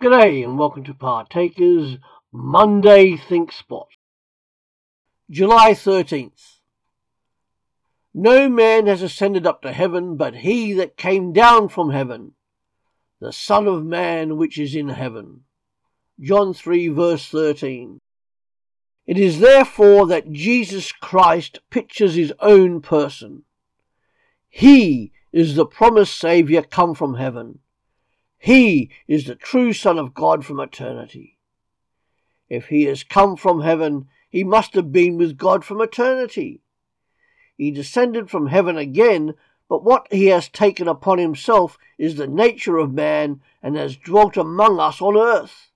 G'day and welcome to Partakers Monday Think Spot. July 13th. No man has ascended up to heaven but he that came down from heaven, the Son of Man which is in heaven. John 3 verse 13. It is therefore that Jesus Christ pictures his own person. He is the promised Saviour come from heaven he is the true Son of God from eternity. If he has come from heaven, he must have been with God from eternity. He descended from heaven again, but what he has taken upon himself is the nature of man and has dwelt among us on earth.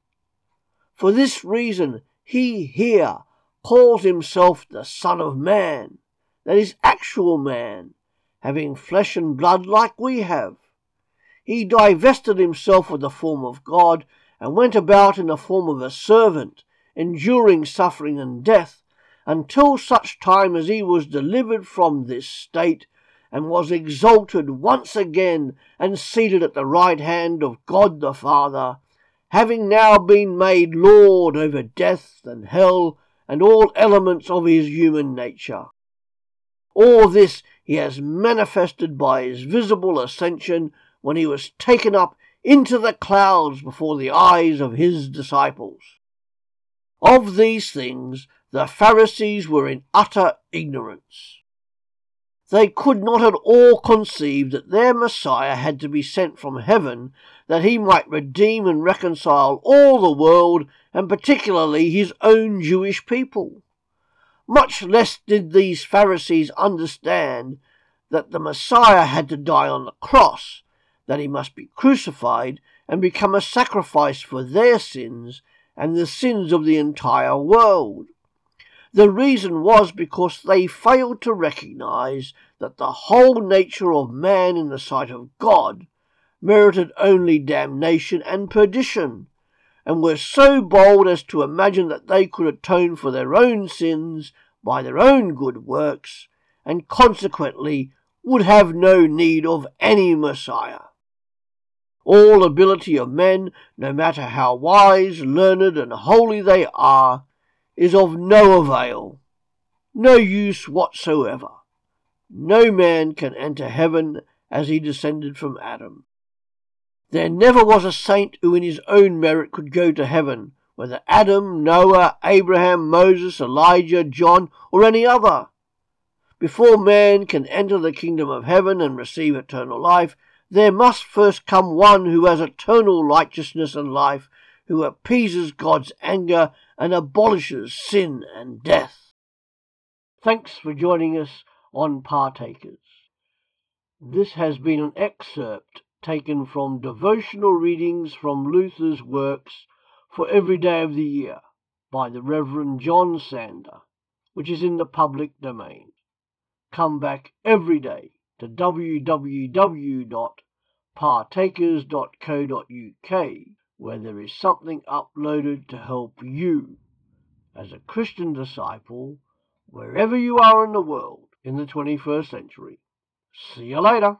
For this reason, he here calls himself the Son of Man, that is, actual man, having flesh and blood like we have he divested himself of the form of God and went about in the form of a servant, enduring suffering and death, until such time as he was delivered from this state and was exalted once again and seated at the right hand of God the Father, having now been made Lord over death and hell and all elements of his human nature. All this he has manifested by his visible ascension when he was taken up into the clouds before the eyes of his disciples. Of these things the Pharisees were in utter ignorance. They could not at all conceive that their Messiah had to be sent from heaven that he might redeem and reconcile all the world, and particularly his own Jewish people. Much less did these Pharisees understand that the Messiah had to die on the cross that he must be crucified and become a sacrifice for their sins and the sins of the entire world. The reason was because they failed to recognize that the whole nature of man in the sight of God merited only damnation and perdition, and were so bold as to imagine that they could atone for their own sins by their own good works, and consequently would have no need of any Messiah. All ability of men, no matter how wise, learned, and holy they are, is of no avail, no use whatsoever. No man can enter heaven as he descended from Adam. There never was a saint who in his own merit could go to heaven, whether Adam, Noah, Abraham, Moses, Elijah, John, or any other. Before man can enter the kingdom of heaven and receive eternal life, there must first come one who has eternal righteousness and life, who appeases God's anger and abolishes sin and death. Thanks for joining us on Partakers. This has been an excerpt taken from devotional readings from Luther's works for every day of the year by the Reverend John Sander, which is in the public domain. Come back every day to www.partakers.co.uk where there is something uploaded to help you as a Christian disciple wherever you are in the world in the 21st century. See you later.